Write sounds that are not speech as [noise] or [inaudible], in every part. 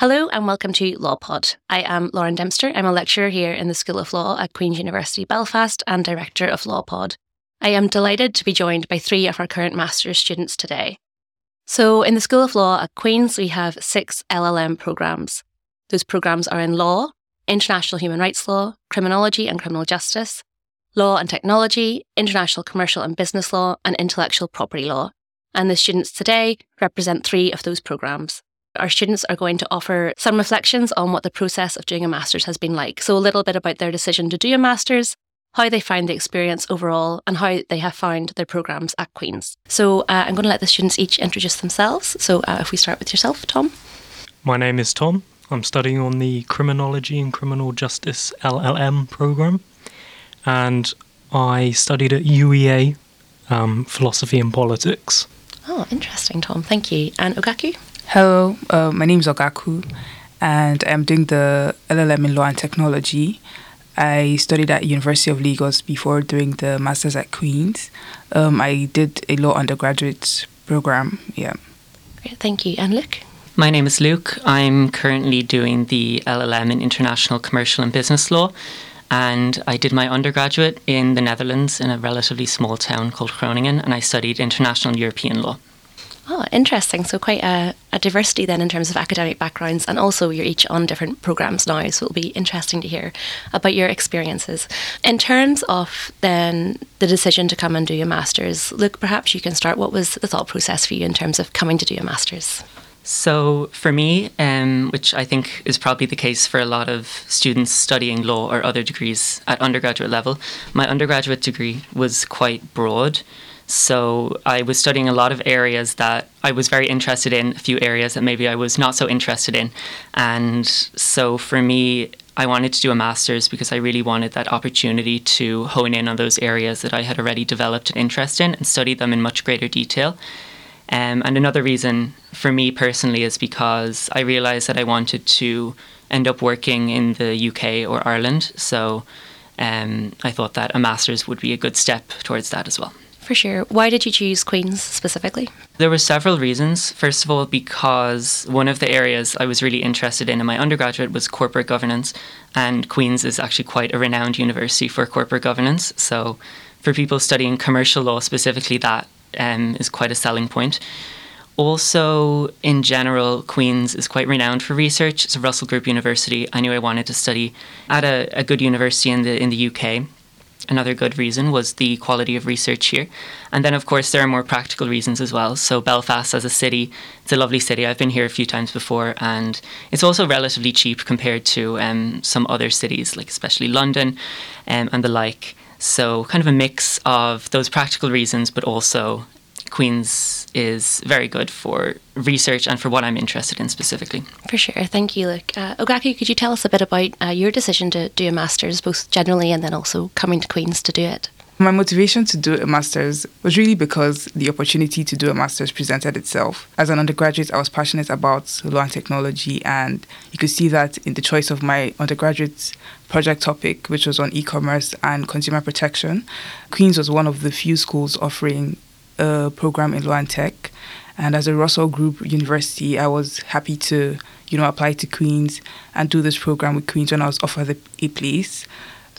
Hello and welcome to LawPod. I am Lauren Dempster. I'm a lecturer here in the School of Law at Queen's University Belfast and director of LawPod. I am delighted to be joined by three of our current master's students today. So, in the School of Law at Queen's, we have six LLM programs. Those programs are in law, international human rights law, criminology and criminal justice, law and technology, international commercial and business law, and intellectual property law. And the students today represent three of those programs. Our students are going to offer some reflections on what the process of doing a master's has been like. So, a little bit about their decision to do a master's, how they found the experience overall, and how they have found their programs at Queen's. So, uh, I'm going to let the students each introduce themselves. So, uh, if we start with yourself, Tom. My name is Tom. I'm studying on the Criminology and Criminal Justice LLM program, and I studied at UEA um, Philosophy and Politics. Oh, interesting, Tom. Thank you. And Ogaku? Hello, uh, my name is Ogaku, and I'm doing the LLM in Law and Technology. I studied at University of Lagos before doing the masters at Queen's. Um, I did a law undergraduate program. Yeah. Great, thank you. And Luc? My name is Luc. I'm currently doing the LLM in International Commercial and Business Law. And I did my undergraduate in the Netherlands in a relatively small town called Groningen, and I studied international European law. Oh, interesting. So, quite a, a, diversity then in terms of academic backgrounds, and also you're each on different programs now. So, it'll be interesting to hear about your experiences. In terms of then the decision to come and do your master's, Luc, perhaps you can start. What was the thought process for you in terms of coming to do your master's? So, for me, um, which I think is probably the case for a lot of students studying law or other degrees at undergraduate level, my undergraduate degree was quite broad. So I was studying a lot of areas that I was very interested in, a few areas that maybe I was not so interested in. And so for me, I wanted to do a master's because I really wanted that opportunity to hone in on those areas that I had already developed an interest in and study them in much greater detail. Um, and another reason for me personally is because I realized that I wanted to end up working in the UK or Ireland. So um, I thought that a master's would be a good step towards that as well for sure. Why did you choose Queen's specifically? There were several reasons. First of all, because one of the areas I was really interested in in my undergraduate was corporate governance, and Queen's is actually quite a renowned university for corporate governance. So, for people studying commercial law specifically, that um, is quite a selling point. Also, in general, Queen's is quite renowned for research. It's a Russell Group university. I knew I wanted to study at a, a good university in the in the UK Another good reason was the quality of research here. And then, of course, there are more practical reasons as well. So, Belfast as a city, it's a lovely city. I've been here a few times before, and it's also relatively cheap compared to um, some other cities, like especially London um, and the like. So, kind of a mix of those practical reasons, but also Queen's is very good for research and for what I'm interested in specifically. For sure. Thank you, Luc. Uh, Ogaku, could you tell us a bit about uh, your decision to do a master's, both generally and then also coming to Queen's to do it? My motivation to do a master's was really because the opportunity to do a master's presented itself. As an undergraduate, I was passionate about law and technology, and you could see that in the choice of my undergraduate project topic, which was on e commerce and consumer protection. Queen's was one of the few schools offering a program in law and tech. And as a Russell Group University, I was happy to, you know, apply to Queen's and do this program with Queen's when I was offered a place.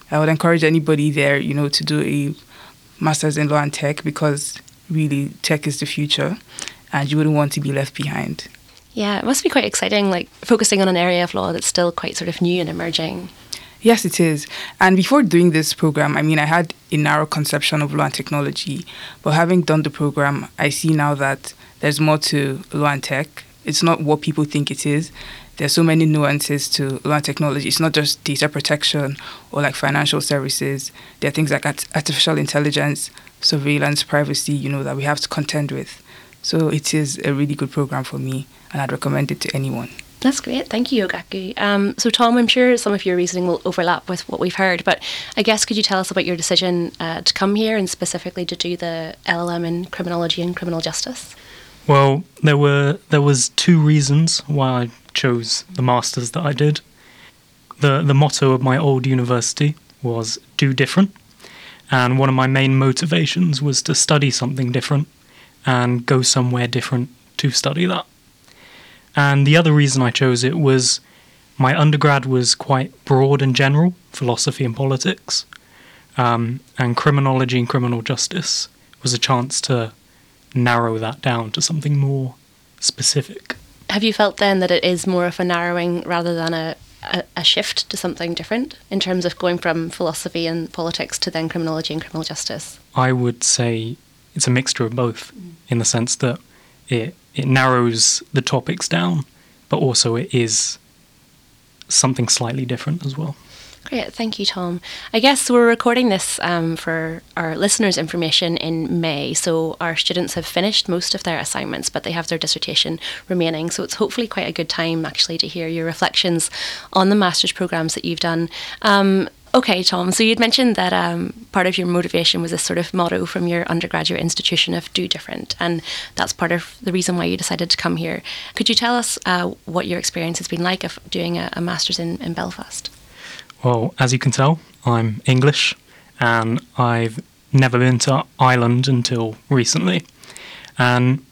I would encourage anybody there, you know, to do a master's in law and tech because really tech is the future and you wouldn't want to be left behind. Yeah, it must be quite exciting, like focusing on an area of law that's still quite sort of new and emerging. Yes, it is. And before doing this program, I mean, I had a narrow conception of law and technology, but having done the program, I see now that there's more to law and tech. It's not what people think it is. There's so many nuances to law and technology. It's not just data protection or like financial services. There are things like artificial intelligence, surveillance, privacy, you know, that we have to contend with. So it is a really good program for me, and I'd recommend it to anyone. That's great. Thank you, Ogaku. Um, so, Tom, I'm sure some of your reasoning will overlap with what we've heard, but I guess could you tell us about your decision uh, to come here and specifically to do the LLM in criminology and criminal justice? Well, there were there was two reasons why I chose the masters that I did. The the motto of my old university was do different, and one of my main motivations was to study something different and go somewhere different to study that. And the other reason I chose it was my undergrad was quite broad and general, philosophy and politics, um, and criminology and criminal justice was a chance to narrow that down to something more specific. Have you felt then that it is more of a narrowing rather than a, a, a shift to something different in terms of going from philosophy and politics to then criminology and criminal justice? I would say it's a mixture of both in the sense that it it narrows the topics down, but also it is something slightly different as well. Great, thank you, Tom. I guess we're recording this um, for our listeners' information in May, so our students have finished most of their assignments, but they have their dissertation remaining. So it's hopefully quite a good time actually to hear your reflections on the master's programs that you've done. Um, Okay, Tom. So you'd mentioned that um, part of your motivation was this sort of motto from your undergraduate institution of do different, and that's part of the reason why you decided to come here. Could you tell us uh, what your experience has been like of doing a, a master's in, in Belfast? Well, as you can tell, I'm English, and I've never been to Ireland until recently. And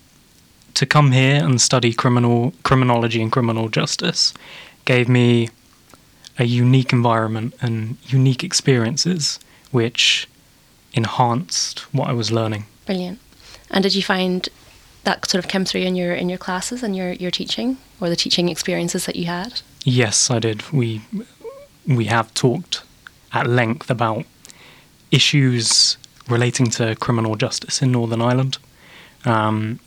to come here and study criminal criminology and criminal justice gave me a unique environment and unique experiences which enhanced what I was learning. Brilliant. And did you find that sort of came through in your in your classes and your, your teaching or the teaching experiences that you had? Yes, I did. We we have talked at length about issues relating to criminal justice in Northern Ireland, um,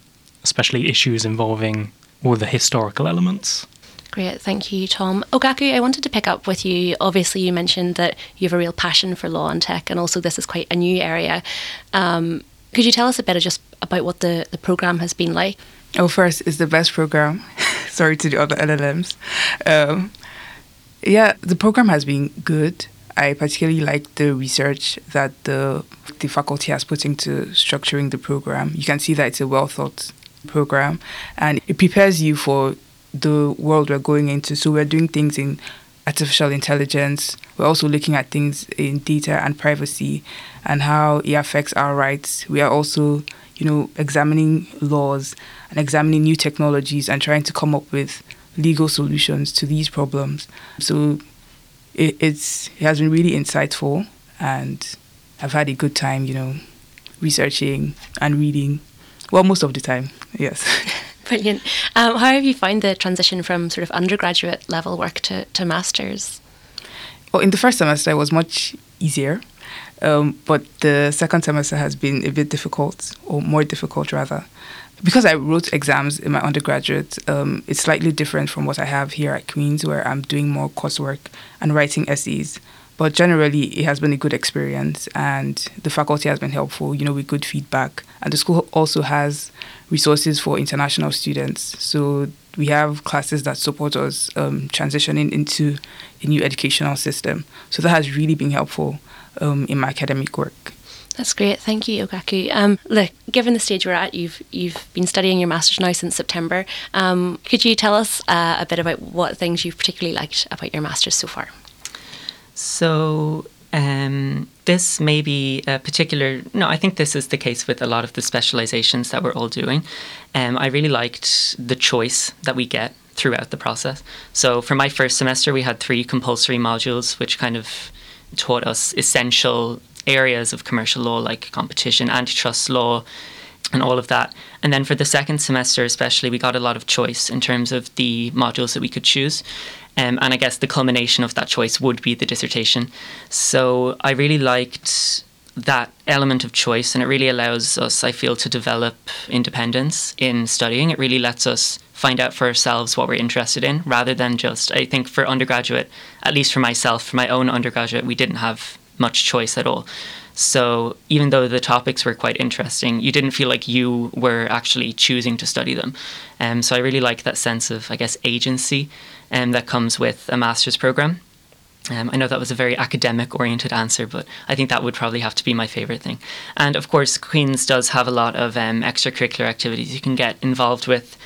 especially issues involving all the historical elements Great, thank you, Tom. Ogaku, I wanted to pick up with you. Obviously, you mentioned that you have a real passion for law and tech, and also this is quite a new area. Um, could you tell us a bit just about what the, the program has been like? Oh, first, it's the best program. [laughs] Sorry to the other LLMs. Um, yeah, the program has been good. I particularly like the research that the the faculty has put into structuring the program. You can see that it's a well thought program, and it prepares you for the world we're going into. So we're doing things in artificial intelligence. We're also looking at things in data and privacy and how it affects our rights. We are also, you know, examining laws and examining new technologies and trying to come up with legal solutions to these problems. So it, it's it has been really insightful and I've had a good time, you know, researching and reading. Well, most of the time, yes. [laughs] Brilliant. Um, how have you found the transition from sort of undergraduate level work to, to masters? Well, in the first semester, it was much easier. Um, but the second semester has been a bit difficult, or more difficult rather. Because I wrote exams in my undergraduate, um, it's slightly different from what I have here at Queen's, where I'm doing more coursework and writing essays. But generally, it has been a good experience, and the faculty has been helpful, you know, with good feedback. And the school also has resources for international students. So we have classes that support us um, transitioning into a new educational system. So that has really been helpful um, in my academic work. That's great. Thank you, Ogaku. Um, look, given the stage we're at, you've you've been studying your masters now since September. Um, could you tell us uh, a bit about what things you've particularly liked about your masters so far? So um, this may be a particular. No, I think this is the case with a lot of the specializations that we're all doing. Um, I really liked the choice that we get throughout the process. So for my first semester, we had three compulsory modules, which kind of taught us essential areas of commercial law like competition, antitrust law, and all of that. And then for the second semester, especially, we got a lot of choice in terms of the modules that we could choose. Um, and I guess the culmination of that choice would be the dissertation. So I really liked that element of choice, and it really allows us, I feel, to develop independence in studying. It really lets us find out for ourselves what we're interested in rather than just, I think, for undergraduate, at least for myself, for my own undergraduate, we didn't have much choice at all. So even though the topics were quite interesting, you didn't feel like you were actually choosing to study them. Um, so I really like that sense of, I guess, agency um, that comes with a master's program. Um, I know that was a very academic oriented answer, but I think that would probably have to be my favourite thing. And of course, Queen's does have a lot of um, extracurricular activities you can get involved with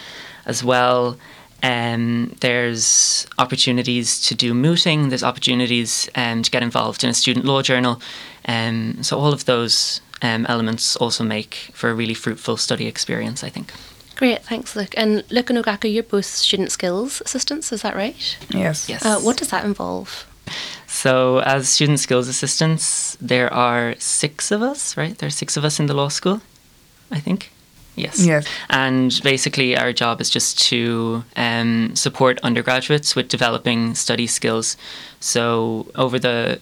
as well. Um, there's opportunities to do mooting, there's opportunities um, to get involved in a student law journal. Um, so, all of those um, elements also make for a really fruitful study experience, I think. Great, thanks, Luc. And Luc and Ogaku, you're both student skills assistants, is that right? Yes. Yes. Uh, what does that involve? So, as student skills assistants, there are six of us, right? There are six of us in the law school, I think. Yes. Yes. And basically, our job is just to um, support undergraduates with developing study skills. So, over the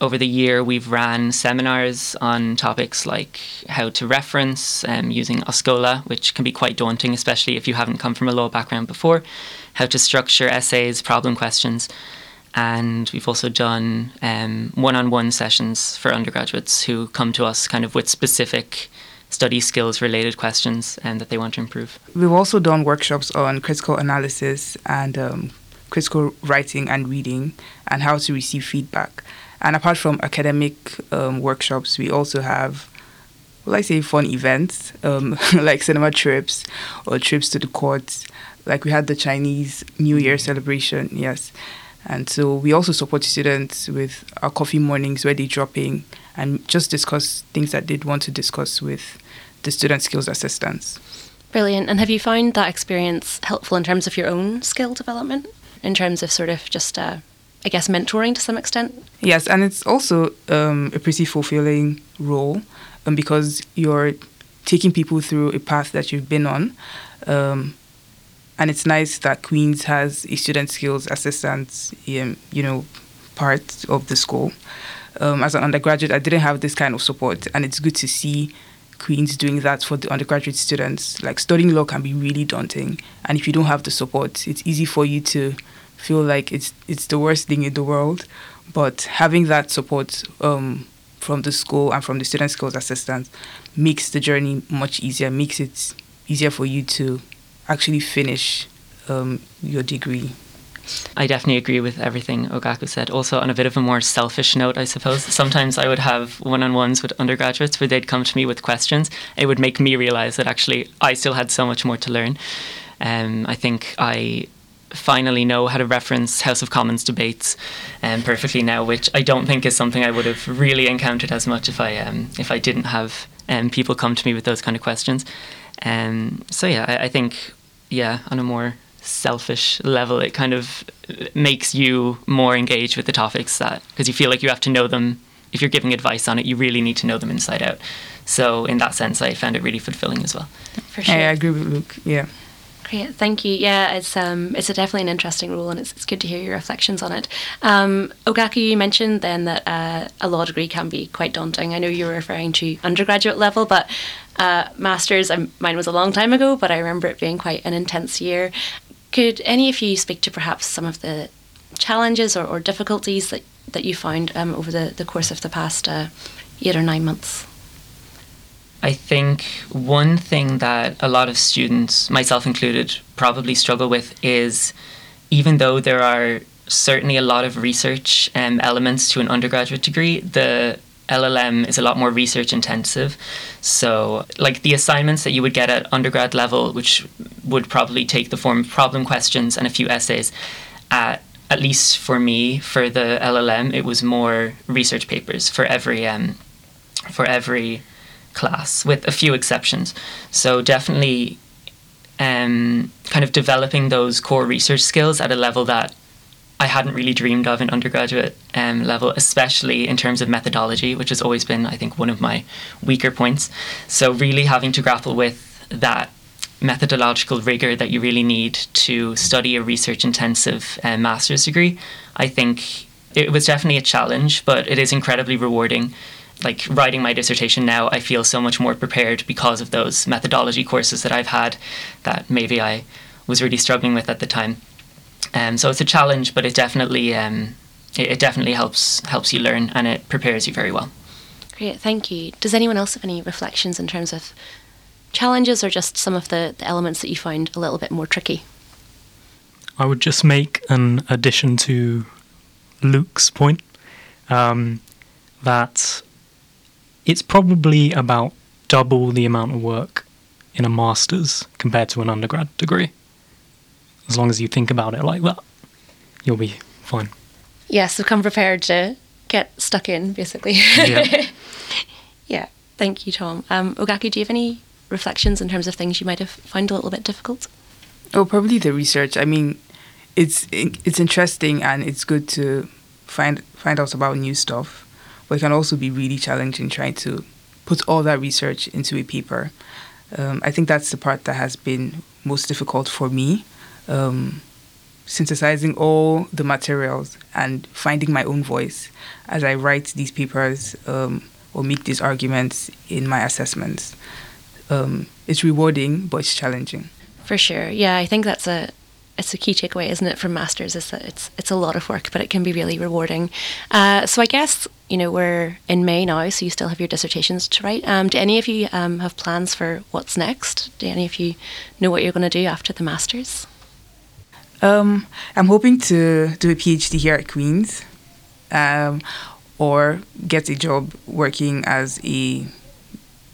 over the year, we've ran seminars on topics like how to reference um, using Oscola, which can be quite daunting, especially if you haven't come from a law background before, how to structure essays, problem questions. And we've also done one on one sessions for undergraduates who come to us kind of with specific study skills related questions and that they want to improve. We've also done workshops on critical analysis and um, critical writing and reading and how to receive feedback. And apart from academic um, workshops, we also have, well, I say, fun events um, [laughs] like cinema trips or trips to the courts. Like we had the Chinese New Year celebration, yes. And so we also support students with our coffee mornings where they drop in and just discuss things that they'd want to discuss with the student skills assistants. Brilliant. And have you found that experience helpful in terms of your own skill development? In terms of sort of just uh, I guess, mentoring to some extent. Yes, and it's also um, a pretty fulfilling role um, because you're taking people through a path that you've been on. Um, and it's nice that Queen's has a student skills assistant, um, you know, part of the school. Um, as an undergraduate, I didn't have this kind of support, and it's good to see Queen's doing that for the undergraduate students. Like studying law can be really daunting, and if you don't have the support, it's easy for you to feel like it's it's the worst thing in the world. But having that support um, from the school and from the student skills assistant makes the journey much easier. Makes it easier for you to actually finish um, your degree. I definitely agree with everything Ogaku said. Also, on a bit of a more selfish note, I suppose, sometimes I would have one on ones with undergraduates where they'd come to me with questions. It would make me realize that actually I still had so much more to learn. Um, I think I finally know how to reference House of Commons debates um, perfectly now, which I don't think is something I would have really encountered as much if I um, if I didn't have um, people come to me with those kind of questions. Um, so yeah, I, I think yeah, on a more selfish level, it kind of makes you more engaged with the topics that because you feel like you have to know them. If you're giving advice on it, you really need to know them inside out. So in that sense, I found it really fulfilling as well. For sure. I agree with Luc. Yeah. Great, thank you. Yeah, it's um, it's a definitely an interesting role, and it's, it's good to hear your reflections on it. Um, Ogaku, you mentioned then that uh, a law degree can be quite daunting. I know you were referring to undergraduate level, but uh, masters, um, mine was a long time ago, but I remember it being quite an intense year. Could any of you speak to perhaps some of the challenges or, or difficulties that, that you found um, over the, the course of the past uh, eight or nine months? I think one thing that a lot of students, myself included, probably struggle with is even though there are certainly a lot of research um, elements to an undergraduate degree, the LLM is a lot more research intensive. So, like the assignments that you would get at undergrad level, which would probably take the form of problem questions and a few essays, at at least for me, for the LLM, it was more research papers for every um, for every class, with a few exceptions. So definitely, um, kind of developing those core research skills at a level that I hadn't really dreamed of in undergraduate um, level, especially in terms of methodology, which has always been, I think, one of my weaker points. So really having to grapple with that methodological rigor that you really need to study a research intensive uh, master's degree, I think it was definitely a challenge, but it is incredibly rewarding like writing my dissertation now, I feel so much more prepared because of those methodology courses that I've had that maybe I was really struggling with at the time. Um, so it's a challenge, but it definitely um, it, it, definitely helps helps you learn and it prepares you very well. Great, thank you. Does anyone else have any reflections in terms of challenges or just some of the, the elements that you find a little bit more tricky? I would just make an addition to Luc's point um, that it's probably about double the amount of work in a master's compared to an undergrad degree. As long as you think about it like that, you'll be fine. Yes, so come prepared to get stuck in, basically. Yeah. [laughs] yeah, thank you, Tom. Um, Ogaku, do you have any reflections in terms of things you might have found a little bit difficult? Oh, probably the research. I mean, it's it's interesting and it's good to find find out about new stuff, but it can also be really challenging trying to put all that research into a paper. Um, I think that's the part that has been most difficult for me. Um, synthesizing all the materials and finding my own voice as I write these papers um, or make these arguments in my assessments. Um, it's rewarding, but it's challenging. For sure, yeah. I think that's a it's a key takeaway, isn't it, from masters? Is that it's it's a lot of work, but it can be really rewarding. Uh, so I guess you know we're in May now, so you still have your dissertations to write. Um, do any of you um, have plans for what's next? Do any of you know what you're going to do after the masters? Um, I'm hoping to do a PhD here at Queen's, um, or get a job working as a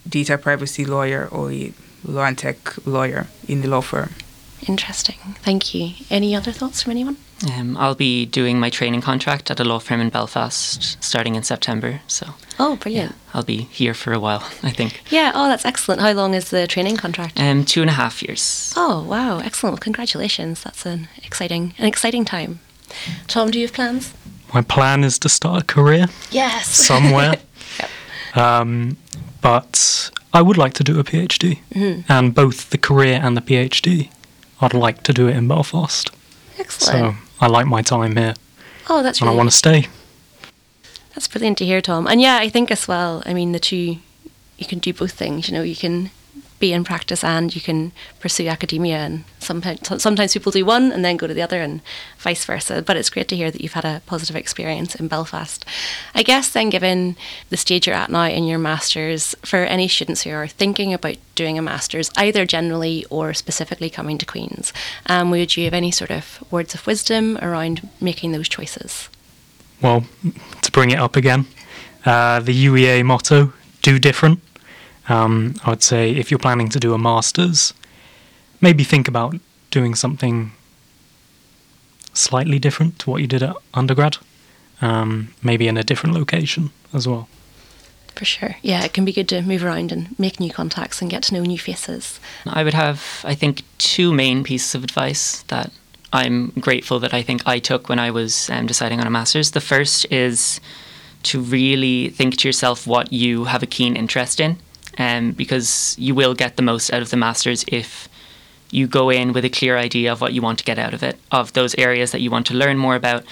data privacy lawyer or a law and tech lawyer in the law firm. Interesting. Thank you. Any other thoughts from anyone? Um, I'll be doing my training contract at a law firm in Belfast starting in September. So Oh, brilliant. I'll be here for a while, [laughs] I think. Yeah. Oh, that's excellent. How long is the training contract? Um, two and a half years. Oh, wow. Excellent. Well, congratulations. That's an exciting, an exciting time. Tom, do you have plans? My plan is to start a career Yes. somewhere. [laughs] um, but I would like to do a PhD. And both the career and the PhD, I'd like to do it in Belfast. Excellent. So I like my time here oh, that's and I want to stay. That's brilliant to hear, Tom. And yeah, I think as well, I mean, the two, you can do both things. You know, you can be in practice and you can pursue academia. And sometimes, sometimes people do one and then go to the other and vice versa. But it's great to hear that you've had a positive experience in Belfast. I guess then, given the stage you're at now in your master's, for any students who are thinking about doing a master's, either generally or specifically coming to Queen's, um, would you have any sort of words of wisdom around making those choices? Well, to bring it up again, uh, the UEA motto, do different. Um, I would say if you're planning to do a master's, maybe think about doing something slightly different to what you did at undergrad, um, maybe in a different location as well. For sure. Yeah, it can be good to move around and make new contacts and get to know new faces. I would have, I think, two main pieces of advice that I'm grateful that I think I took when I was um, deciding on a master's. The first is to really think to yourself what you have a keen interest in, um, because you will get the most out of the master's if you go in with a clear idea of what you want to get out of it, of those areas that you want to learn more about.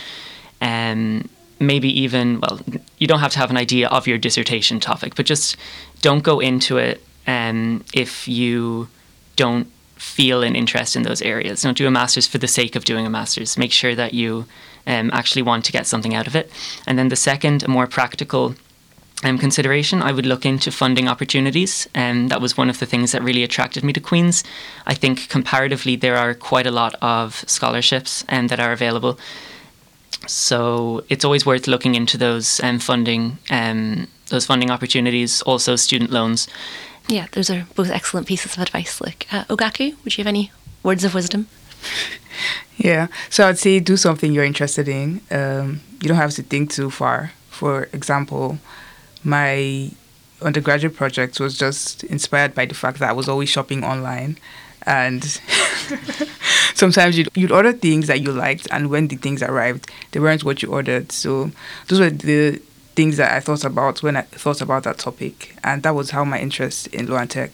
Um, maybe even, well, you don't have to have an idea of your dissertation topic, but just don't go into it um, if you don't feel an interest in those areas. Don't do a master's for the sake of doing a master's. Make sure that you um, actually want to get something out of it. And then the second, a more practical um, consideration, I would look into funding opportunities. And that was one of the things that really attracted me to Queen's. I think comparatively, there are quite a lot of scholarships um, that are available. So it's always worth looking into those um, funding, um, those funding opportunities. Also, student loans. Yeah, those are both excellent pieces of advice. Like uh, Ogaku, would you have any words of wisdom? [laughs] Yeah. So I'd say do something you're interested in. Um, you don't have to think too far. For example, my undergraduate project was just inspired by the fact that I was always shopping online. And [laughs] sometimes you'd, you'd order things that you liked, and when the things arrived, they weren't what you ordered. So those were the things that I thought about when I thought about that topic. And that was how my interest in law and tech,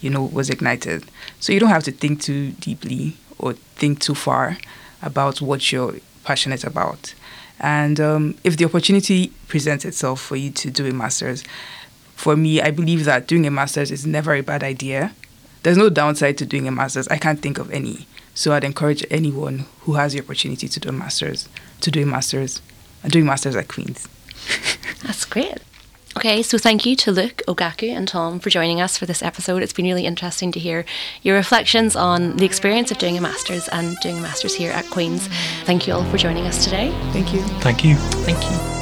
you know, was ignited. So you don't have to think too deeply or think too far about what you're passionate about. And um, if the opportunity presents itself for you to do a master's, for me, I believe that doing a master's is never a bad idea. There's no downside to doing a master's. I can't think of any. So I'd encourage anyone who has the opportunity to do a master's to do a master's and doing master's at Queen's. [laughs] That's great. Okay, so thank you to Luc, Ogaku, and Tom for joining us for this episode. It's been really interesting to hear your reflections on the experience of doing a master's and doing a master's here at Queen's. Thank you all for joining us today. Thank you. Thank you. Thank you.